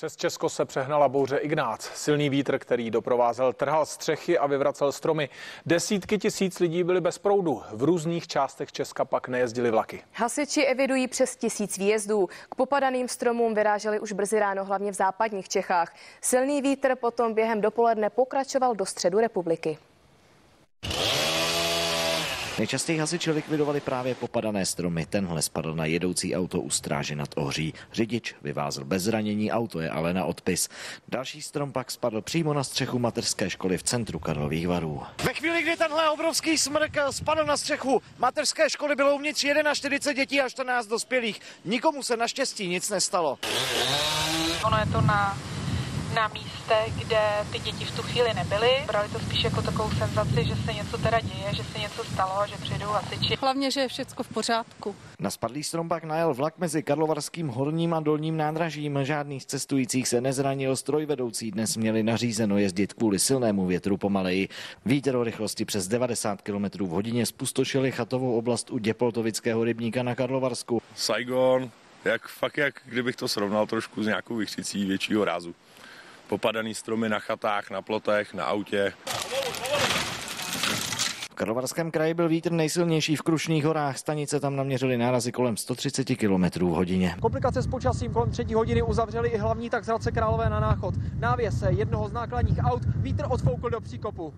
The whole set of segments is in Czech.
Přes Česko se přehnala bouře Ignác. Silný vítr, který doprovázel, trhal střechy a vyvracel stromy. Desítky tisíc lidí byly bez proudu. V různých částech Česka pak nejezdili vlaky. Hasiči evidují přes tisíc výjezdů. K popadaným stromům vyráželi už brzy ráno, hlavně v západních Čechách. Silný vítr potom během dopoledne pokračoval do středu republiky. Nejčastěji hasiči likvidovali právě popadané stromy. Tenhle spadl na jedoucí auto u stráže nad Ohří. Řidič vyvázl bez zranění, auto je ale na odpis. Další strom pak spadl přímo na střechu mateřské školy v centru Karlových varů. Ve chvíli, kdy tenhle obrovský smrk spadl na střechu mateřské školy, bylo uvnitř 41 dětí a 14 dospělých. Nikomu se naštěstí nic nestalo. Ono je to na na místech, kde ty děti v tu chvíli nebyly. Brali to spíš jako takovou senzaci, že se něco teda děje, že se něco stalo a že přijdou hasiči. Hlavně, že je všechno v pořádku. Na spadlý strom pak najel vlak mezi Karlovarským horním a dolním nádražím. Žádný z cestujících se nezranil. Strojvedoucí dnes měli nařízeno jezdit kvůli silnému větru pomaleji. Vítr o rychlosti přes 90 km v hodině spustošili chatovou oblast u Děpoltovického rybníka na Karlovarsku. Saigon, jak fakt jak kdybych to srovnal trošku s nějakou vychřicí většího rázu popadaný stromy na chatách, na plotech, na autě. V Karlovarském kraji byl vítr nejsilnější v Krušných horách. Stanice tam naměřily nárazy kolem 130 km v hodině. Komplikace s počasím kolem třetí hodiny uzavřeli i hlavní tak z Hradce Králové na náchod. Návěse jednoho z nákladních aut vítr odfoukl do příkopu.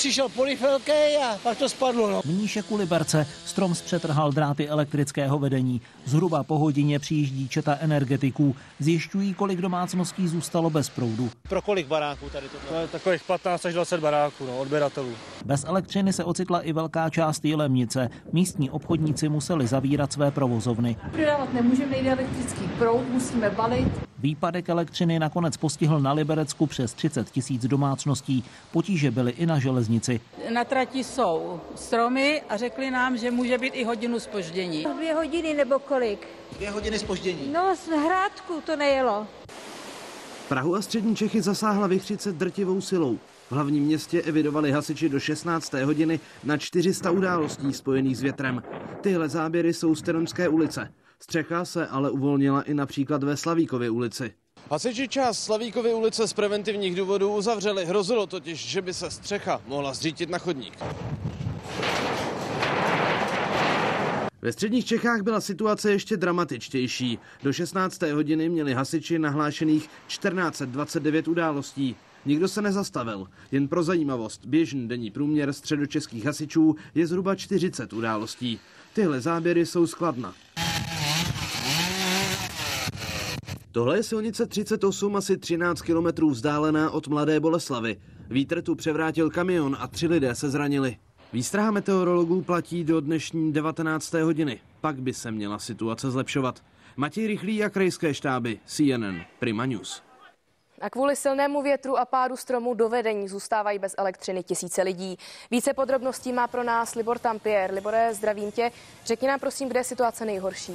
Přišel polifelke a pak to spadlo. No. Mníšek u Liberce strom zpřetrhal dráty elektrického vedení. Zhruba po hodině přijíždí četa energetiků. Zjišťují, kolik domácností zůstalo bez proudu. Pro kolik baráků tady to bylo? Takových 15 až 20 baráků, no, odběratelů. Bez elektřiny se ocitla i velká část Jilemnice. Místní obchodníci museli zavírat své provozovny. Prodávat nemůžeme, nejde elektrický proud, musíme balit. Výpadek elektřiny nakonec postihl na Liberecku přes 30 tisíc domácností. Potíže byly i na železnici. Na trati jsou stromy a řekli nám, že může být i hodinu spoždění. Dvě hodiny nebo kolik? Dvě hodiny spoždění. No, z Hrádku to nejelo. Prahu a střední Čechy zasáhla vychřice drtivou silou. V hlavním městě evidovali hasiči do 16. hodiny na 400 událostí spojených s větrem. Tyhle záběry jsou z Teronské ulice. Střecha se ale uvolnila i například ve Slavíkově ulici. Hasiči část Slavíkovy ulice z preventivních důvodů uzavřeli. Hrozilo totiž, že by se střecha mohla zřítit na chodník. Ve středních Čechách byla situace ještě dramatičtější. Do 16. hodiny měli hasiči nahlášených 1429 událostí. Nikdo se nezastavil. Jen pro zajímavost, běžný denní průměr středočeských hasičů je zhruba 40 událostí. Tyhle záběry jsou skladna. Tohle je silnice 38, asi 13 kilometrů vzdálená od Mladé Boleslavy. Vítr tu převrátil kamion a tři lidé se zranili. Výstraha meteorologů platí do dnešní 19. hodiny. Pak by se měla situace zlepšovat. Matěj Rychlý a krajské štáby, CNN, Prima News. A kvůli silnému větru a pádu stromu do vedení zůstávají bez elektřiny tisíce lidí. Více podrobností má pro nás Libor Tampier. Libore, zdravím tě. Řekni nám prosím, kde je situace nejhorší.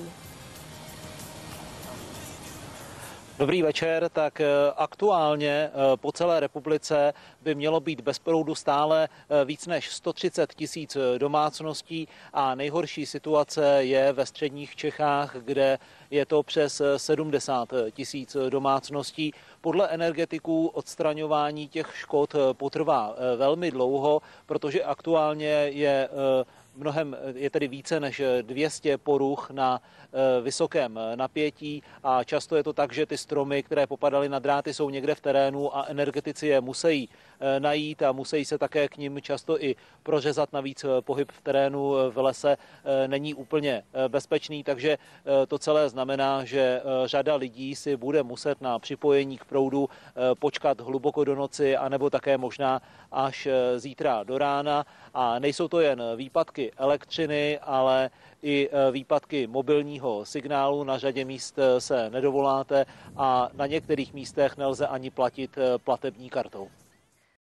Dobrý večer, tak eh, aktuálně eh, po celé republice by mělo být bez proudu stále eh, víc než 130 tisíc domácností a nejhorší situace je ve středních Čechách, kde je to přes 70 tisíc domácností. Podle energetiků odstraňování těch škod potrvá velmi dlouho, protože aktuálně je mnohem, je tedy více než 200 poruch na eh, vysokém napětí a často je to tak, že ty stromy, které popadaly na dráty, jsou někde v terénu a energetici je musí eh, najít a musí se také k ním často i prořezat. Navíc eh, pohyb v terénu v lese není úplně bezpečný, takže to celé znamená, že řada lidí si bude muset na připojení k proudu počkat hluboko do noci, anebo také možná až zítra do rána. A nejsou to jen výpadky elektřiny, ale i e, výpadky mobilního signálu. Na řadě míst e, se nedovoláte a na některých místech nelze ani platit e, platební kartou.